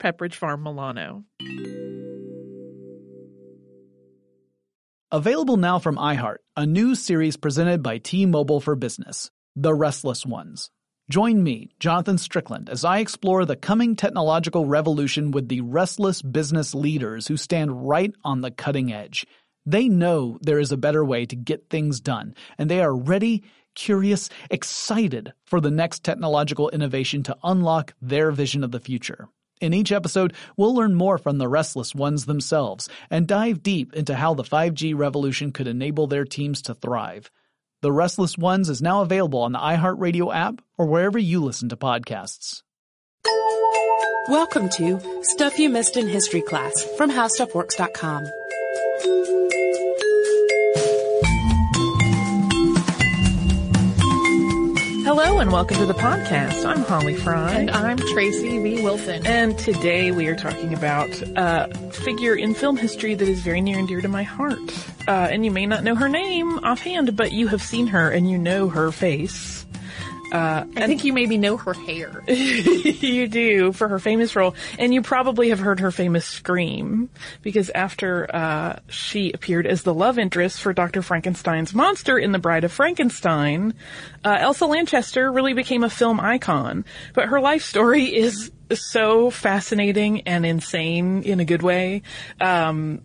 Pepperidge Farm Milano. Available now from iHeart, a new series presented by T-Mobile for Business, The Restless Ones. Join me, Jonathan Strickland, as I explore the coming technological revolution with the restless business leaders who stand right on the cutting edge. They know there is a better way to get things done, and they are ready, curious, excited for the next technological innovation to unlock their vision of the future. In each episode, we'll learn more from the restless ones themselves and dive deep into how the 5G revolution could enable their teams to thrive. The Restless Ones is now available on the iHeartRadio app or wherever you listen to podcasts. Welcome to Stuff You Missed in History Class from HowStuffWorks.com. Hello and welcome to the podcast. I'm Holly Fry. And I'm Tracy V. Wilson. And today we are talking about a figure in film history that is very near and dear to my heart. Uh, and you may not know her name offhand, but you have seen her and you know her face. Uh, I think you maybe know her hair. you do for her famous role, and you probably have heard her famous scream because after uh, she appeared as the love interest for Dr. Frankenstein's monster in The Bride of Frankenstein, uh, Elsa Lanchester really became a film icon. But her life story is so fascinating and insane in a good way um,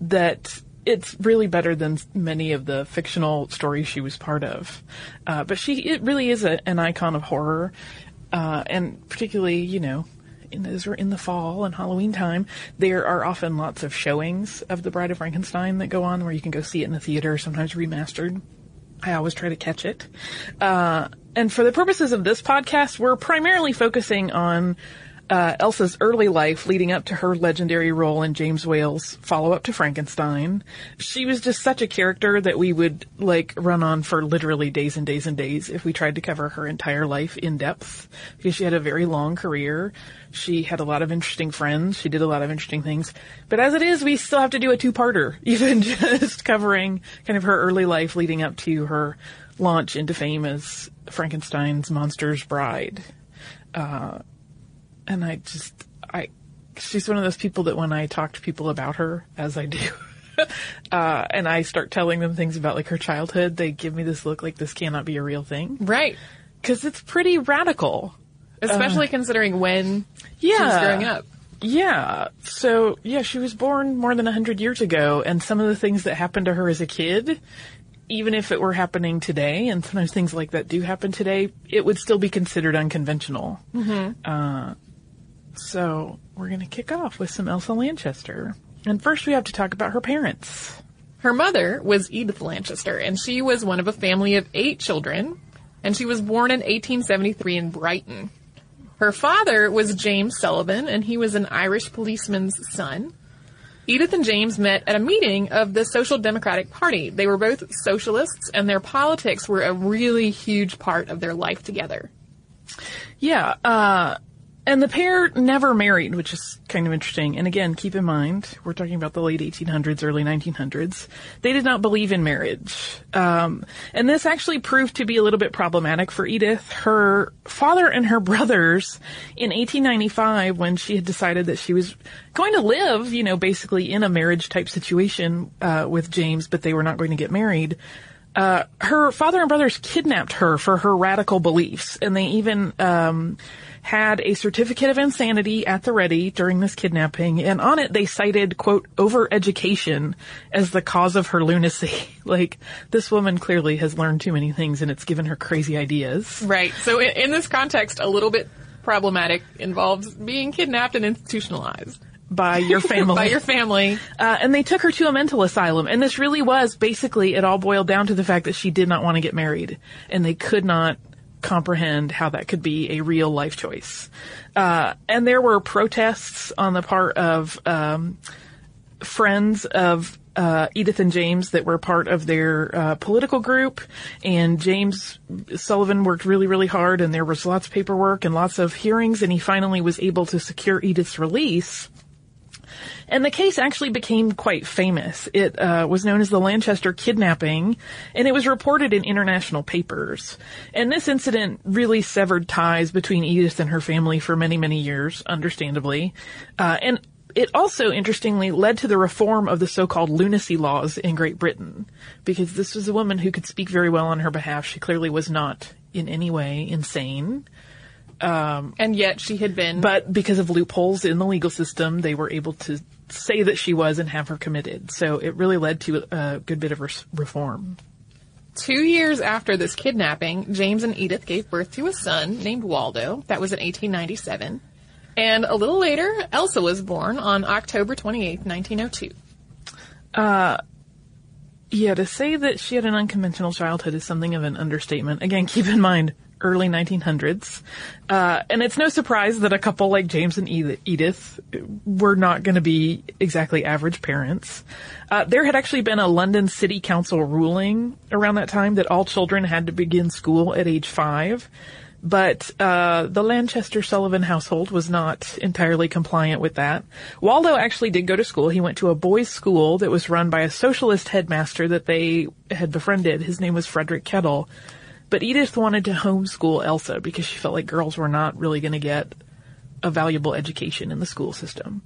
that it's really better than many of the fictional stories she was part of. Uh, but she, it really is a, an icon of horror, uh, and particularly, you know, in, as we're in the fall and Halloween time, there are often lots of showings of The Bride of Frankenstein that go on where you can go see it in the theater, sometimes remastered. I always try to catch it. Uh, and for the purposes of this podcast, we're primarily focusing on uh, Elsa's early life leading up to her legendary role in James Whale's follow-up to Frankenstein. She was just such a character that we would like run on for literally days and days and days if we tried to cover her entire life in depth because she had a very long career. She had a lot of interesting friends. She did a lot of interesting things. But as it is, we still have to do a two-parter, even just covering kind of her early life leading up to her launch into fame as Frankenstein's monster's bride. Uh, and I just I she's one of those people that when I talk to people about her, as I do, uh, and I start telling them things about like her childhood, they give me this look like this cannot be a real thing, Right. Because it's pretty radical, Especially considering when yeah. she was growing up. Yeah. So yeah, she was born more than a hundred years ago, and some of the things that happened to her as a kid. Even if it were happening today, and sometimes things like that do happen today, it would still be considered unconventional. Mm-hmm. Uh, so we're going to kick off with some Elsa Lanchester. And first we have to talk about her parents. Her mother was Edith Lanchester, and she was one of a family of eight children, and she was born in 1873 in Brighton. Her father was James Sullivan, and he was an Irish policeman's son. Edith and James met at a meeting of the Social Democratic Party. They were both socialists, and their politics were a really huge part of their life together. Yeah, uh, and the pair never married, which is kind of interesting. And again, keep in mind, we're talking about the late 1800s, early 1900s. They did not believe in marriage. Um, and this actually proved to be a little bit problematic for Edith. Her father and her brothers, in 1895, when she had decided that she was going to live, you know, basically in a marriage type situation, uh, with James, but they were not going to get married, uh, her father and brothers kidnapped her for her radical beliefs, and they even um, had a certificate of insanity at the ready during this kidnapping, and on it they cited quote overeducation as the cause of her lunacy. like this woman clearly has learned too many things, and it's given her crazy ideas. Right. So in, in this context, a little bit problematic involves being kidnapped and institutionalized. by your family. by your family. Uh, and they took her to a mental asylum. And this really was basically, it all boiled down to the fact that she did not want to get married. And they could not comprehend how that could be a real life choice. Uh, and there were protests on the part of um, friends of uh, Edith and James that were part of their uh, political group, and James Sullivan worked really, really hard, and there was lots of paperwork and lots of hearings, and he finally was able to secure Edith's release. And the case actually became quite famous. It uh, was known as the Lanchester kidnapping, and it was reported in international papers. And this incident really severed ties between Edith and her family for many, many years, understandably. Uh, and it also, interestingly, led to the reform of the so-called lunacy laws in Great Britain, because this was a woman who could speak very well on her behalf. She clearly was not in any way insane. Um, and yet she had been. But because of loopholes in the legal system, they were able to say that she was and have her committed. So it really led to a good bit of reform. Two years after this kidnapping, James and Edith gave birth to a son named Waldo. That was in 1897. And a little later, Elsa was born on October 28, 1902. Yeah, to say that she had an unconventional childhood is something of an understatement. Again, keep in mind, early 1900s. Uh, and it's no surprise that a couple like James and Edith were not going to be exactly average parents. Uh, there had actually been a London City Council ruling around that time that all children had to begin school at age five. But uh, the Lanchester Sullivan household was not entirely compliant with that. Waldo actually did go to school. He went to a boys' school that was run by a socialist headmaster that they had befriended. His name was Frederick Kettle. But Edith wanted to homeschool Elsa because she felt like girls were not really going to get a valuable education in the school system.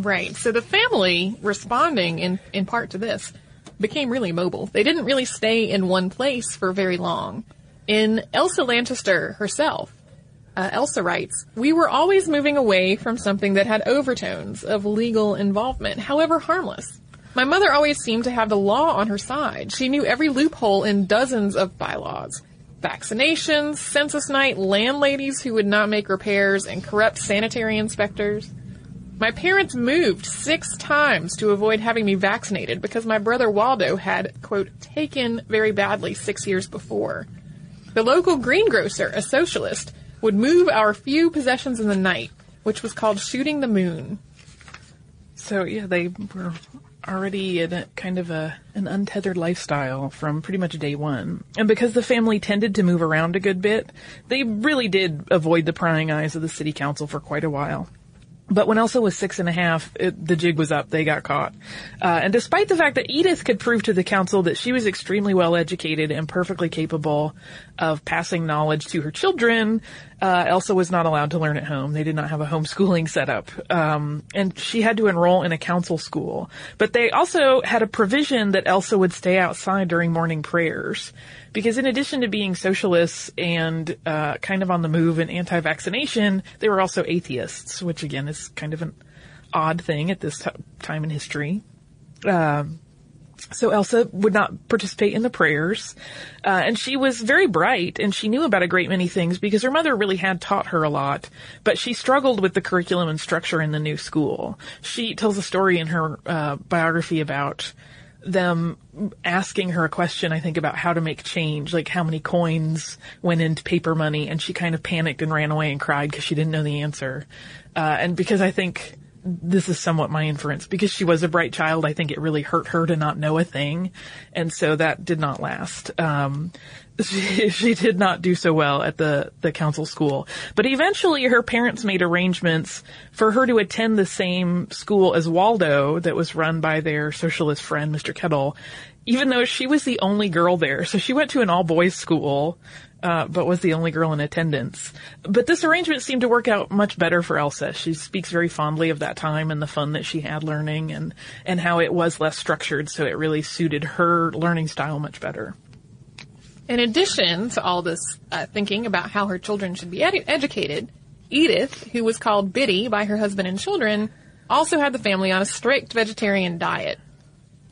Right. So the family, responding in, in part to this, became really mobile. They didn't really stay in one place for very long. In Elsa Lanchester herself, uh, Elsa writes, We were always moving away from something that had overtones of legal involvement, however harmless. My mother always seemed to have the law on her side. She knew every loophole in dozens of bylaws. Vaccinations, census night, landladies who would not make repairs, and corrupt sanitary inspectors. My parents moved six times to avoid having me vaccinated because my brother Waldo had, quote, taken very badly six years before. The local greengrocer, a socialist, would move our few possessions in the night, which was called shooting the moon. So yeah, they were already in a kind of a an untethered lifestyle from pretty much day one. And because the family tended to move around a good bit, they really did avoid the prying eyes of the city council for quite a while. But when Elsa was six and a half, it, the jig was up. They got caught. Uh, and despite the fact that Edith could prove to the council that she was extremely well educated and perfectly capable of passing knowledge to her children, uh, Elsa was not allowed to learn at home. They did not have a homeschooling setup. Um, and she had to enroll in a council school. But they also had a provision that Elsa would stay outside during morning prayers. Because in addition to being socialists and uh, kind of on the move and anti-vaccination, they were also atheists, which again is kind of an odd thing at this t- time in history. Um, so Elsa would not participate in the prayers, uh, and she was very bright, and she knew about a great many things because her mother really had taught her a lot. But she struggled with the curriculum and structure in the new school. She tells a story in her uh, biography about them asking her a question, I think, about how to make change, like how many coins went into paper money, and she kind of panicked and ran away and cried because she didn't know the answer. Uh, and because I think this is somewhat my inference, because she was a bright child, I think it really hurt her to not know a thing, and so that did not last. Um, she, she did not do so well at the, the council school. But eventually her parents made arrangements for her to attend the same school as Waldo that was run by their socialist friend, Mr. Kettle, even though she was the only girl there. So she went to an all boys school, uh, but was the only girl in attendance. But this arrangement seemed to work out much better for Elsa. She speaks very fondly of that time and the fun that she had learning and, and how it was less structured. So it really suited her learning style much better. In addition to all this uh, thinking about how her children should be edu- educated, Edith, who was called Biddy by her husband and children, also had the family on a strict vegetarian diet.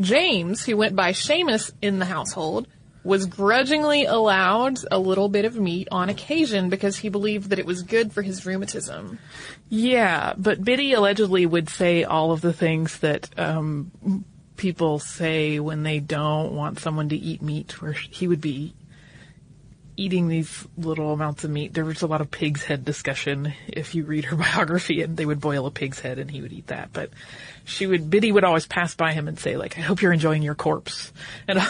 James, who went by Seamus in the household, was grudgingly allowed a little bit of meat on occasion because he believed that it was good for his rheumatism. Yeah, but Biddy allegedly would say all of the things that um, people say when they don't want someone to eat meat, where he would be eating these little amounts of meat. There was a lot of pig's head discussion if you read her biography, and they would boil a pig's head and he would eat that. But she would, Biddy would always pass by him and say, like, I hope you're enjoying your corpse. And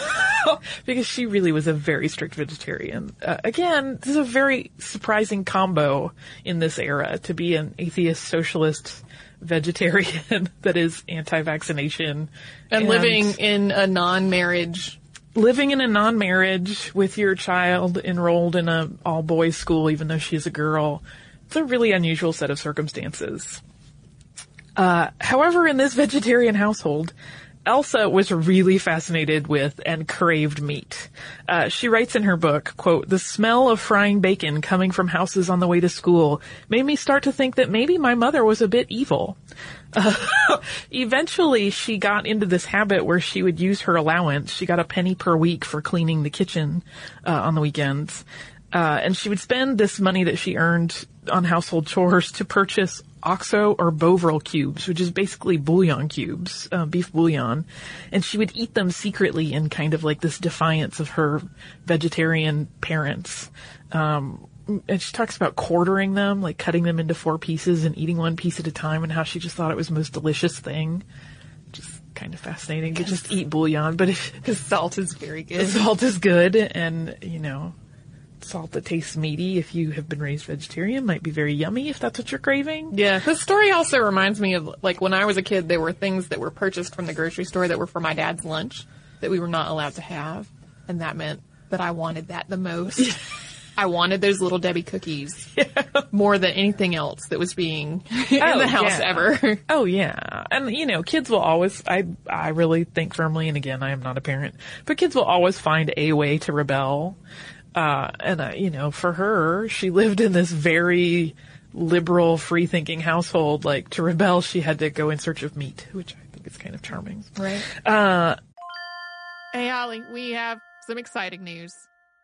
because she really was a very strict vegetarian. Uh, again, this is a very surprising combo in this era to be an atheist socialist vegetarian that is anti-vaccination And, living in a non-marriage living in a non-marriage with your child enrolled in a all-boys school, even though she's a girl. It's a really unusual set of circumstances. Uh, however, in this vegetarian household, Elsa was really fascinated with and craved meat. Uh, she writes in her book, quote, the smell of frying bacon coming from houses on the way to school made me start to think that maybe my mother was a bit evil. Uh, eventually she got into this habit where she would use her allowance. She got a penny per week for cleaning the kitchen, uh, on the weekends. Uh, and she would spend this money that she earned on household chores to purchase oxo or bovril cubes, which is basically bouillon cubes, uh, beef bouillon, and she would eat them secretly in kind of like this defiance of her vegetarian parents. Um, and she talks about quartering them, like cutting them into four pieces and eating one piece at a time, and how she just thought it was the most delicious thing. Just kind of fascinating to just eat bouillon, but if salt is very good. salt is good, and you know, salt that tastes meaty if you have been raised vegetarian might be very yummy if that's what you're craving. Yeah, the story also reminds me of like when I was a kid, there were things that were purchased from the grocery store that were for my dad's lunch that we were not allowed to have, and that meant that I wanted that the most. I wanted those little Debbie cookies more than anything else that was being in Oh, the house yeah. ever. Oh yeah, and you know, kids will always. I I really think firmly, and again, I am not a parent, but kids will always find a way to rebel. Uh, and uh, you know, for her, she lived in this very liberal, free-thinking household. Like to rebel, she had to go in search of meat, which I think is kind of charming. Right. Uh, Hey, Holly, we have some exciting news.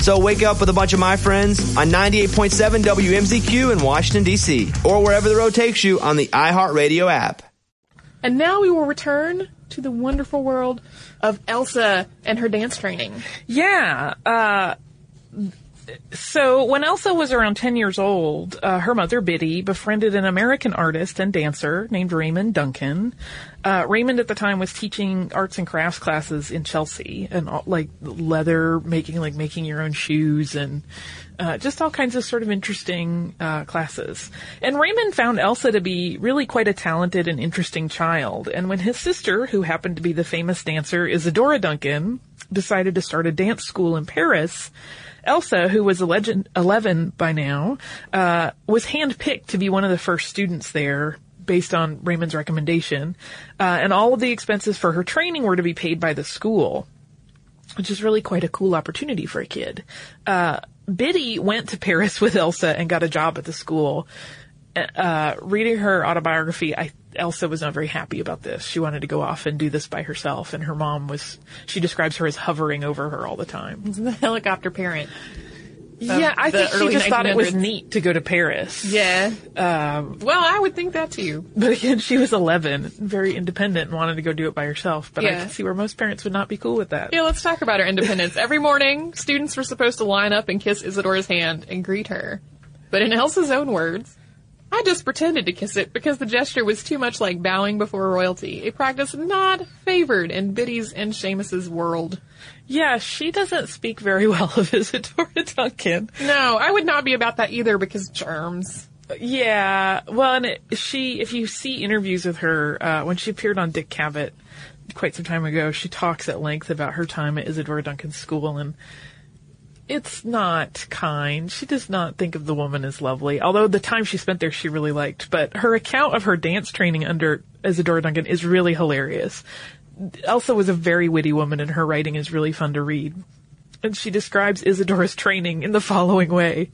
So wake up with a bunch of my friends on 98.7 WMZQ in Washington, D.C., or wherever the road takes you on the iHeartRadio app. And now we will return to the wonderful world of Elsa and her dance training. Yeah. Uh, so when Elsa was around 10 years old, uh, her mother, Biddy, befriended an American artist and dancer named Raymond Duncan. Uh, Raymond at the time was teaching arts and crafts classes in Chelsea and all, like leather making, like making your own shoes and uh, just all kinds of sort of interesting uh, classes. And Raymond found Elsa to be really quite a talented and interesting child. And when his sister, who happened to be the famous dancer Isadora Duncan, decided to start a dance school in Paris, Elsa, who was 11, 11 by now, uh, was handpicked to be one of the first students there based on Raymond's recommendation. Uh, and all of the expenses for her training were to be paid by the school. which is really quite a cool opportunity for a kid. Uh, Biddy went to Paris with Elsa and got a job at the school. Uh, reading her autobiography, I, Elsa was not very happy about this. She wanted to go off and do this by herself, and her mom was, she describes her as hovering over her all the time. The helicopter parent. Yeah, I think she just thought it was neat to go to Paris. Yeah. Um, Well, I would think that too. but again, she was 11, very independent, and wanted to go do it by herself. But I can see where most parents would not be cool with that. Yeah, let's talk about her independence. Every morning, students were supposed to line up and kiss Isadora's hand and greet her. But in Elsa's own words, I just pretended to kiss it because the gesture was too much like bowing before royalty, a practice not favored in Biddy's and Seamus's world. Yeah, she doesn't speak very well of Isadora Duncan. No, I would not be about that either because germs. Yeah, well, and it, she, if you see interviews with her, uh, when she appeared on Dick Cavett quite some time ago, she talks at length about her time at Isadora Duncan's school, and it's not kind. She does not think of the woman as lovely, although the time she spent there she really liked. But her account of her dance training under Isadora Duncan is really hilarious. Elsa was a very witty woman, and her writing is really fun to read. And she describes Isadora's training in the following way.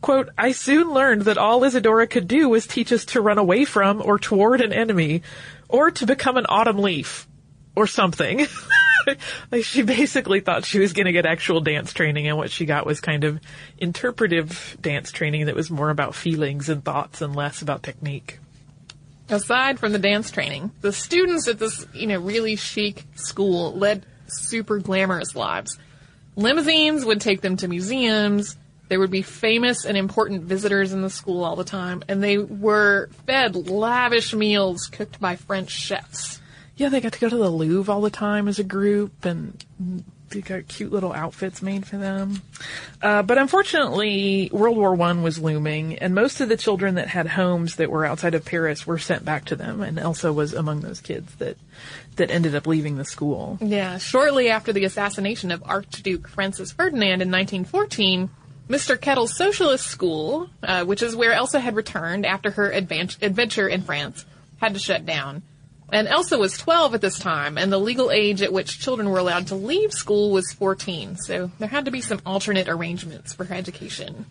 Quote, I soon learned that all Isadora could do was teach us to run away from or toward an enemy, or to become an autumn leaf, or something. like she basically thought she was going to get actual dance training, and what she got was kind of interpretive dance training that was more about feelings and thoughts and less about technique. Aside from the dance training, the students at this, you know, really chic school led super glamorous lives. Limousines would take them to museums. There would be famous and important visitors in the school all the time, and they were fed lavish meals cooked by French chefs. Yeah, they got to go to the Louvre all the time as a group, and they got cute little outfits made for them. Uh, but unfortunately, World War One was looming, and most of the children that had homes that were outside of Paris were sent back to them, and Elsa was among those kids that that ended up leaving the school. Yeah, shortly after the assassination of Archduke Francis Ferdinand in 1914, Mr. Kettle's Socialist School, uh, which is where Elsa had returned after her adventure in France, had to shut down. And Elsa was 12 at this time, and the legal age at which children were allowed to leave school was 14, so there had to be some alternate arrangements for her education.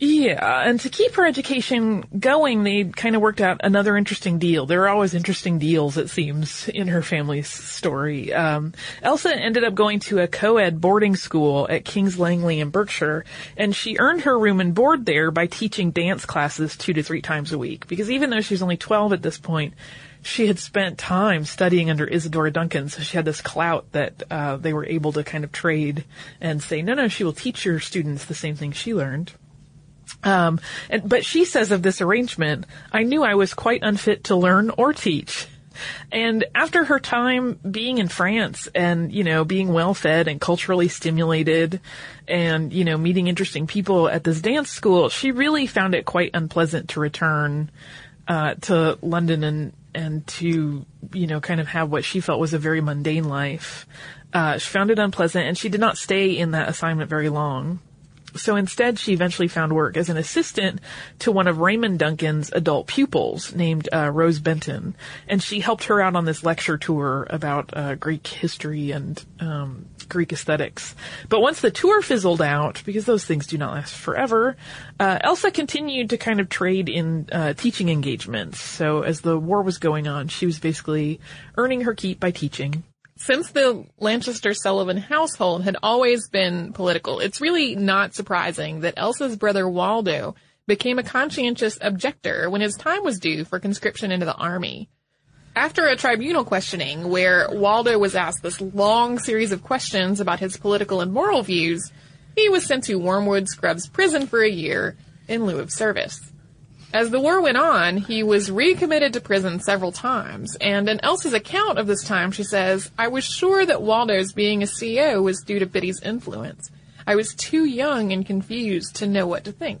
Yeah, and to keep her education going, they kind of worked out another interesting deal. There are always interesting deals, it seems, in her family's story. Um, Elsa ended up going to a co-ed boarding school at King's Langley in Berkshire, and she earned her room and board there by teaching dance classes two to three times a week. Because even though she was only 12 at this point, she had spent time studying under Isadora Duncan, so she had this clout that uh, they were able to kind of trade and say, no, no, she will teach your students the same thing she learned. Um, and, but she says of this arrangement, I knew I was quite unfit to learn or teach. And after her time being in France and, you know, being well fed and culturally stimulated and, you know, meeting interesting people at this dance school, she really found it quite unpleasant to return, uh, to London and, and to, you know, kind of have what she felt was a very mundane life. Uh, she found it unpleasant and she did not stay in that assignment very long. So instead, she eventually found work as an assistant to one of Raymond Duncan's adult pupils named uh, Rose Benton, and she helped her out on this lecture tour about uh, Greek history and um, Greek aesthetics. But once the tour fizzled out, because those things do not last forever, uh, Elsa continued to kind of trade in uh, teaching engagements. So as the war was going on, she was basically earning her keep by teaching. Since the Lanchester Sullivan household had always been political, it's really not surprising that Elsa's brother Waldo became a conscientious objector when his time was due for conscription into the army. After a tribunal questioning where Waldo was asked this long series of questions about his political and moral views, he was sent to Wormwood Scrubs prison for a year in lieu of service. As the war went on, he was recommitted to prison several times, and in Elsa's account of this time, she says, I was sure that Waldo's being a CO was due to Biddy's influence. I was too young and confused to know what to think.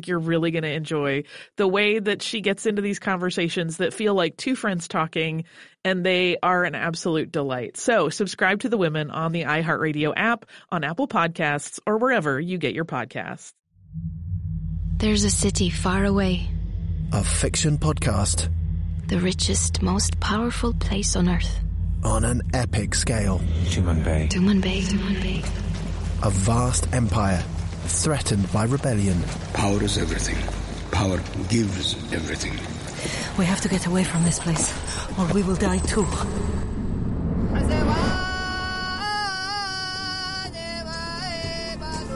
you're really going to enjoy the way that she gets into these conversations that feel like two friends talking, and they are an absolute delight. So subscribe to The Women on the iHeartRadio app, on Apple Podcasts, or wherever you get your podcasts. There's a city far away. A fiction podcast the richest, most powerful place on Earth. On an epic scale. Tumanbay. Tumanbay. Tumanbay. A vast empire threatened by rebellion. Power is everything. Power gives everything. We have to get away from this place, or we will die too.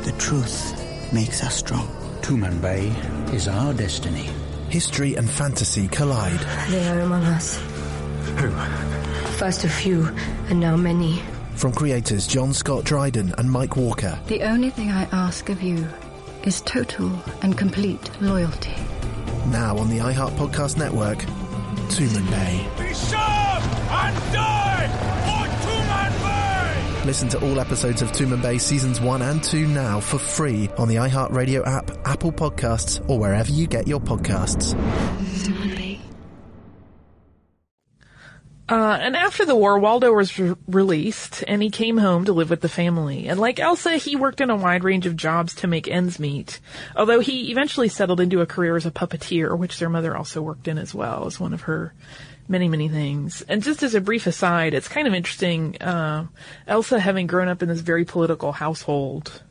The truth makes us strong. Tumanbay is our destiny history and fantasy collide. They are among us. Who? First a few, and now many. From creators John Scott Dryden and Mike Walker. The only thing I ask of you is total and complete loyalty. Now on the iHeart Podcast Network, Tumanbay. Be sharp and die for Tumanbay! Listen to all episodes of Tumanbay seasons 1 and 2 now for free on the iHeartRadio app, Apple Podcasts, or wherever you get your podcasts. Uh, and after the war, Waldo was re- released and he came home to live with the family. And like Elsa, he worked in a wide range of jobs to make ends meet. Although he eventually settled into a career as a puppeteer, which their mother also worked in as well as one of her many, many things. And just as a brief aside, it's kind of interesting, uh, Elsa having grown up in this very political household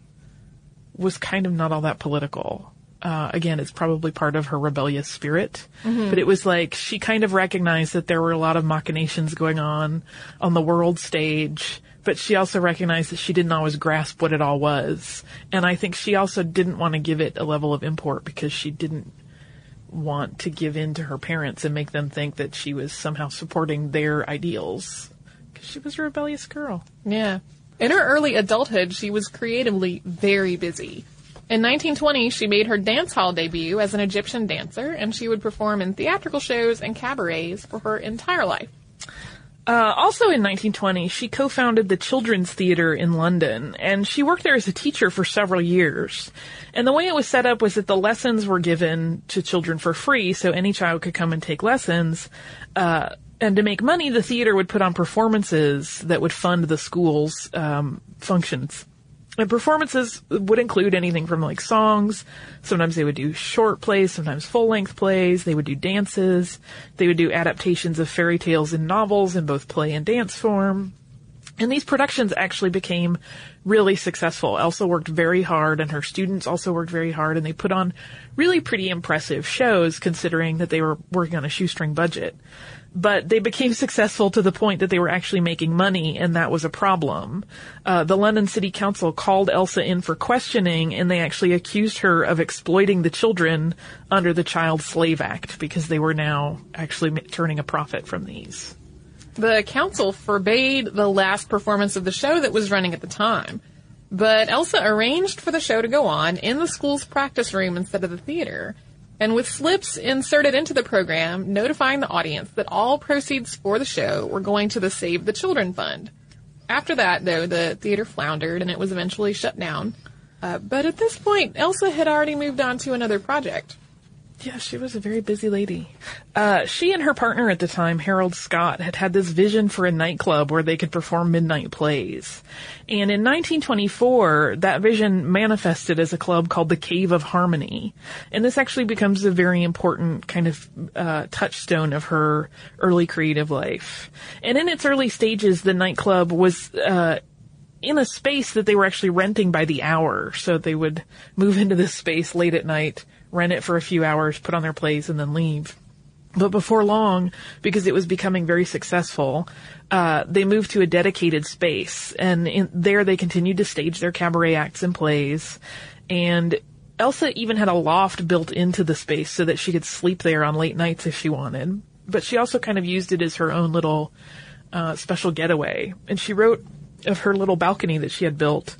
was kind of not all that political uh, again, it's probably part of her rebellious spirit, mm-hmm. but it was like she kind of recognized that there were a lot of machinations going on on the world stage, but she also recognized that she didn't always grasp what it all was. And I think she also didn't want to give it a level of import because she didn't want to give in to her parents and make them think that she was somehow supporting their ideals. Because she was a rebellious girl. Yeah. In her early adulthood, she was creatively very busy. In 1920, she made her dance hall debut as an Egyptian dancer, and she would perform in theatrical shows and cabarets for her entire life. Uh, also in 1920, she co-founded the Children's Theatre in London, and she worked there as a teacher for several years. And the way it was set up was that the lessons were given to children for free, so any child could come and take lessons. Uh, and to make money, the theater would put on performances that would fund the school's um, functions. And performances would include anything from like songs. Sometimes they would do short plays, sometimes full length plays. They would do dances. They would do adaptations of fairy tales and novels in both play and dance form. And these productions actually became really successful. Elsa worked very hard and her students also worked very hard and they put on really pretty impressive shows considering that they were working on a shoestring budget but they became successful to the point that they were actually making money, and that was a problem. Uh, the London City Council called Elsa in for questioning, and they actually accused her of exploiting the children under the Child Slave Act because they were now actually turning a profit from these. The council forbade the last performance of the show that was running at the time. But Elsa arranged for the show to go on in the school's practice room instead of the theater and with slips inserted into the program notifying the audience that all proceeds for the show were going to the Save the Children Fund. After that, though, the theater floundered and it was eventually shut down. Uh, but at this point, Elsa had already moved on to another project. Yeah, she was a very busy lady. Uh, she and her partner at the time, Harold Scott, had had this vision for a nightclub where they could perform midnight plays. And in 1924, that vision manifested as a club called the Cave of Harmony. And this actually becomes a very important kind of uh, touchstone of her early creative life. And in its early stages, the nightclub was uh, in a space that they were actually renting by the hour. So they would move into this space late at night, rent it for a few hours, put on their plays, and then leave. But before long, because it was becoming very successful, uh, they moved to a dedicated space, and in, there they continued to stage their cabaret acts and plays. And Elsa even had a loft built into the space so that she could sleep there on late nights if she wanted. But she also kind of used it as her own little uh, special getaway. And she wrote of her little balcony that she had built.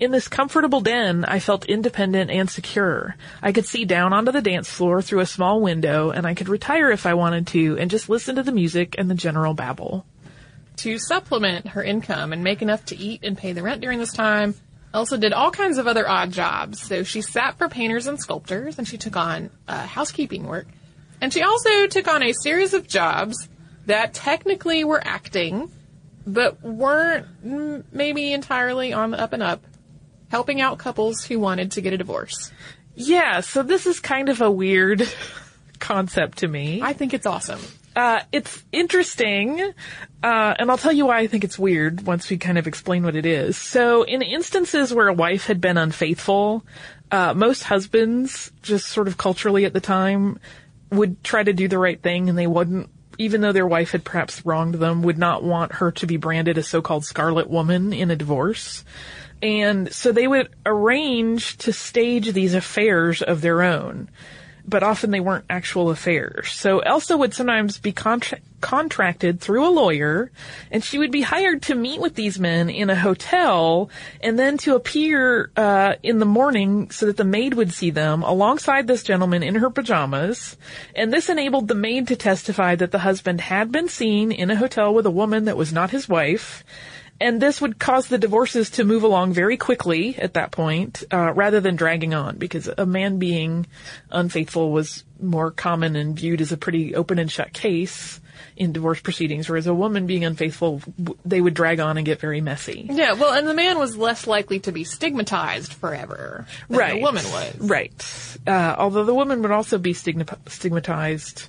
In this comfortable den, I felt independent and secure. I could see down onto the dance floor through a small window, and I could retire if I wanted to and just listen to the music and the general babble. To supplement her income and make enough to eat and pay the rent during this time, Elsa did all kinds of other odd jobs. So she sat for painters and sculptors, and she took on uh, housekeeping work. And she also took on a series of jobs that technically were acting, but weren't mm, maybe entirely on the up and up, helping out couples who wanted to get a divorce. Yeah, so this is kind of a weird concept to me. I think it's awesome. Uh, it's interesting, uh, and I'll tell you why I think it's weird once we kind of explain what it is. So, in instances where a wife had been unfaithful, uh, most husbands, just sort of culturally at the time, would try to do the right thing and they wouldn't even though their wife had perhaps wronged them, would not want her to be branded a so-called scarlet woman in a divorce. And so they would arrange to stage these affairs of their own but often they weren't actual affairs. So Elsa would sometimes be contra- contracted through a lawyer, and she would be hired to meet with these men in a hotel, and then to appear uh, in the morning so that the maid would see them alongside this gentleman in her pajamas. And this enabled the maid to testify that the husband had been seen in a hotel with a woman that was not his wife and this would cause the divorces to move along very quickly at that point, uh, rather than dragging on, because a man being unfaithful was more common and viewed as a pretty open and shut case in divorce proceedings, whereas a woman being unfaithful, they would drag on and get very messy. Yeah, well, and the man was less likely to be stigmatized forever than right. the woman was. Right. Uh, although the woman would also be stigmatized,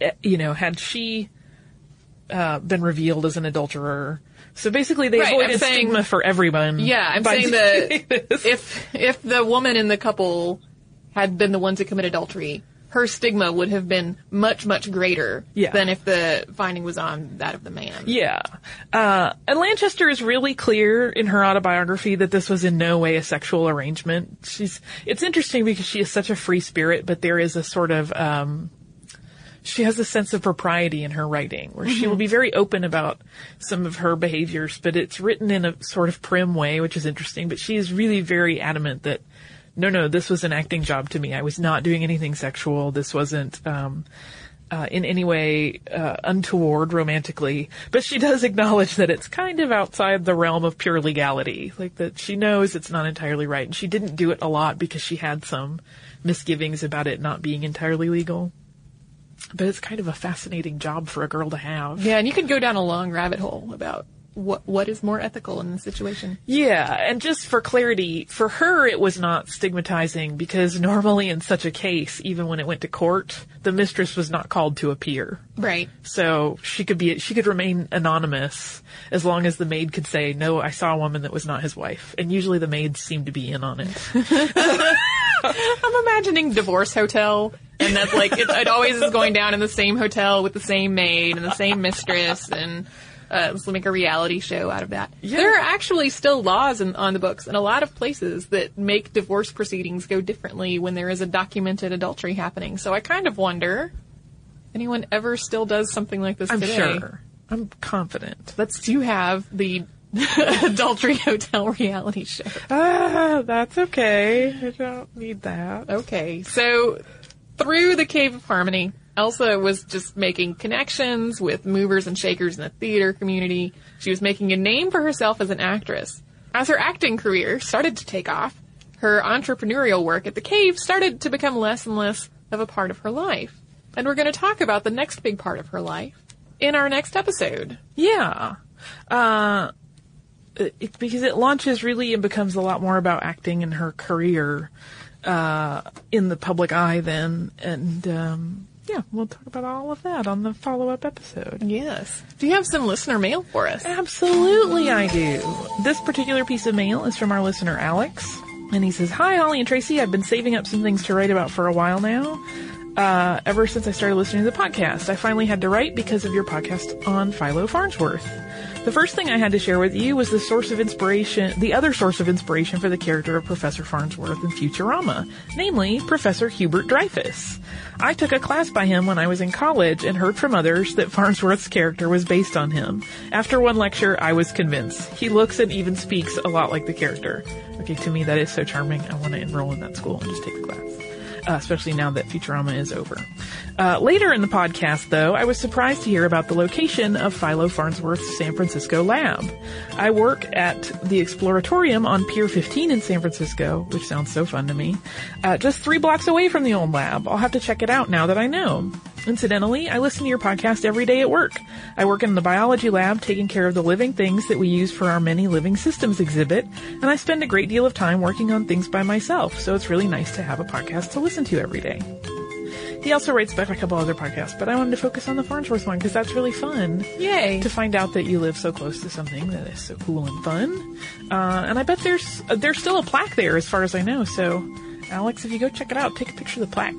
eh, you know, had she uh, been revealed as an adulterer so basically, they right, avoided saying, stigma for everyone. Yeah, I'm saying that if if the woman in the couple had been the ones who commit adultery, her stigma would have been much much greater yeah. than if the finding was on that of the man. Yeah, uh, and Lanchester is really clear in her autobiography that this was in no way a sexual arrangement. She's it's interesting because she is such a free spirit, but there is a sort of um, she has a sense of propriety in her writing where mm-hmm. she will be very open about some of her behaviors, but it's written in a sort of prim way, which is interesting. But she is really very adamant that no, no, this was an acting job to me. I was not doing anything sexual. This wasn't, um, uh, in any way uh, untoward romantically, but she does acknowledge that it's kind of outside the realm of pure legality. Like that she knows it's not entirely right, and she didn't do it a lot because she had some misgivings about it not being entirely legal. But it's kind of a fascinating job for a girl to have. Yeah, and you could go down a long rabbit hole about what what is more ethical in this situation. Yeah, and just for clarity, for her it was not stigmatizing because normally in such a case, even when it went to court, the mistress was not called to appear. Right. So she could be she could remain anonymous as long as the maid could say, "No, I saw a woman that was not his wife." And usually the maids seem to be in on it. I'm imagining divorce hotel, and that's like it, it always is going down in the same hotel with the same maid and the same mistress, and uh, let's make a reality show out of that. Yeah. There are actually still laws in, on the books in a lot of places that make divorce proceedings go differently when there is a documented adultery happening. So I kind of wonder, anyone ever still does something like this I'm today? Sure. I'm confident. Let's you have the adultery hotel reality show. Ah, that's okay. I don't need that. Okay, so through the Cave of Harmony, Elsa was just making connections with movers and shakers in the theater community. She was making a name for herself as an actress. As her acting career started to take off, her entrepreneurial work at the cave started to become less and less of a part of her life. And we're going to talk about the next big part of her life in our next episode. Yeah. Uh, it, because it launches really and becomes a lot more about acting and her career uh, in the public eye then. And um, yeah, we'll talk about all of that on the follow up episode. Yes. Do you have some listener mail for us? Absolutely, I do. This particular piece of mail is from our listener, Alex. And he says, Hi, Holly and Tracy. I've been saving up some things to write about for a while now. Uh, ever since I started listening to the podcast, I finally had to write because of your podcast on Philo Farnsworth. The first thing I had to share with you was the source of inspiration, the other source of inspiration for the character of Professor Farnsworth in Futurama, namely Professor Hubert Dreyfus. I took a class by him when I was in college and heard from others that Farnsworth's character was based on him. After one lecture, I was convinced. He looks and even speaks a lot like the character. Okay, to me that is so charming. I want to enroll in that school and just take the class uh, especially now that Futurama is over. Uh, later in the podcast, though, I was surprised to hear about the location of Philo Farnsworth's San Francisco lab. I work at the Exploratorium on Pier 15 in San Francisco, which sounds so fun to me, uh, just three blocks away from the old lab. I'll have to check it out now that I know. Incidentally, I listen to your podcast every day at work. I work in the biology lab taking care of the living things that we use for our many living systems exhibit, and I spend a great deal of time working on things by myself, so it's really nice to have a podcast to listen to every day. He also writes about a couple other podcasts, but I wanted to focus on the Farnsworth one because that's really fun. Yay! To find out that you live so close to something that is so cool and fun. Uh, and I bet there's uh, there's still a plaque there, as far as I know. So, Alex, if you go check it out, take a picture of the plaque.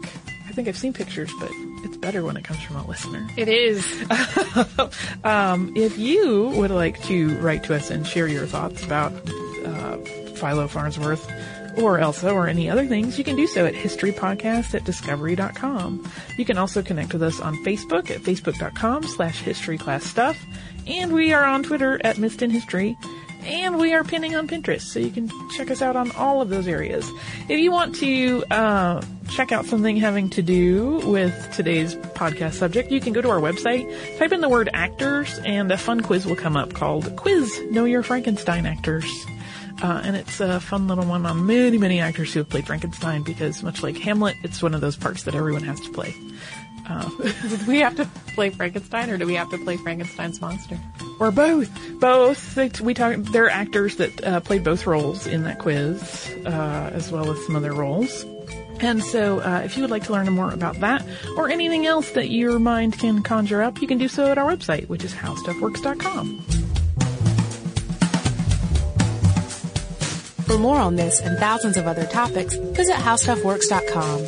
I think I've seen pictures, but it's better when it comes from a listener. It is. um, if you would like to write to us and share your thoughts about uh, Philo Farnsworth or Elsa or any other things, you can do so at historypodcast at discovery.com. You can also connect with us on Facebook at facebook.com slash historyclassstuff. And we are on Twitter at Missed in History. And we are pinning on Pinterest, so you can check us out on all of those areas. If you want to uh, check out something having to do with today's podcast subject, you can go to our website, type in the word actors, and a fun quiz will come up called Quiz Know Your Frankenstein Actors. Uh, and it's a fun little one on many, many actors who have played Frankenstein because much like Hamlet, it's one of those parts that everyone has to play. Uh, do we have to play Frankenstein or do we have to play Frankenstein's monster? Or both. Both. They, we talk, there are actors that uh, played both roles in that quiz, uh, as well as some other roles. And so, uh, if you would like to learn more about that or anything else that your mind can conjure up, you can do so at our website, which is howstuffworks.com. For more on this and thousands of other topics, visit howstuffworks.com.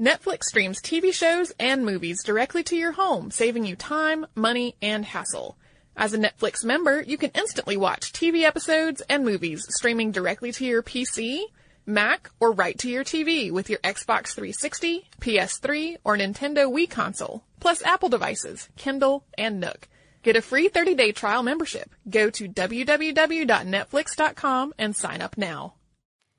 Netflix streams TV shows and movies directly to your home, saving you time, money, and hassle. As a Netflix member, you can instantly watch TV episodes and movies streaming directly to your PC, Mac, or right to your TV with your Xbox 360, PS3, or Nintendo Wii console, plus Apple devices, Kindle, and Nook. Get a free 30-day trial membership. Go to www.netflix.com and sign up now.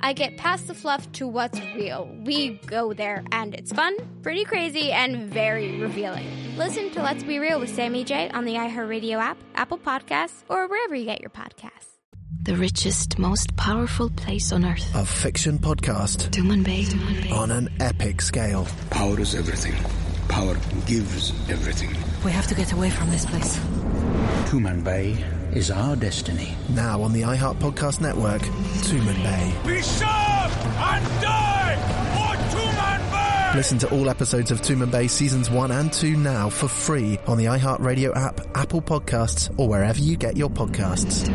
I get past the fluff to what's real. We go there, and it's fun, pretty crazy, and very revealing. Listen to Let's Be Real with Sammy J on the iHeartRadio app, Apple Podcasts, or wherever you get your podcasts. The richest, most powerful place on earth. A fiction podcast. Tumanbay. Bay. On an epic scale. Power is everything. Power gives everything. We have to get away from this place. Tumanbay is our destiny. Now on the iHeart Podcast Network, Tumanbay. Be sharp and die for Tumanbay! Listen to all episodes of Tumanbay seasons 1 and 2 now for free on the iHeart Radio app, Apple Podcasts, or wherever you get your podcasts.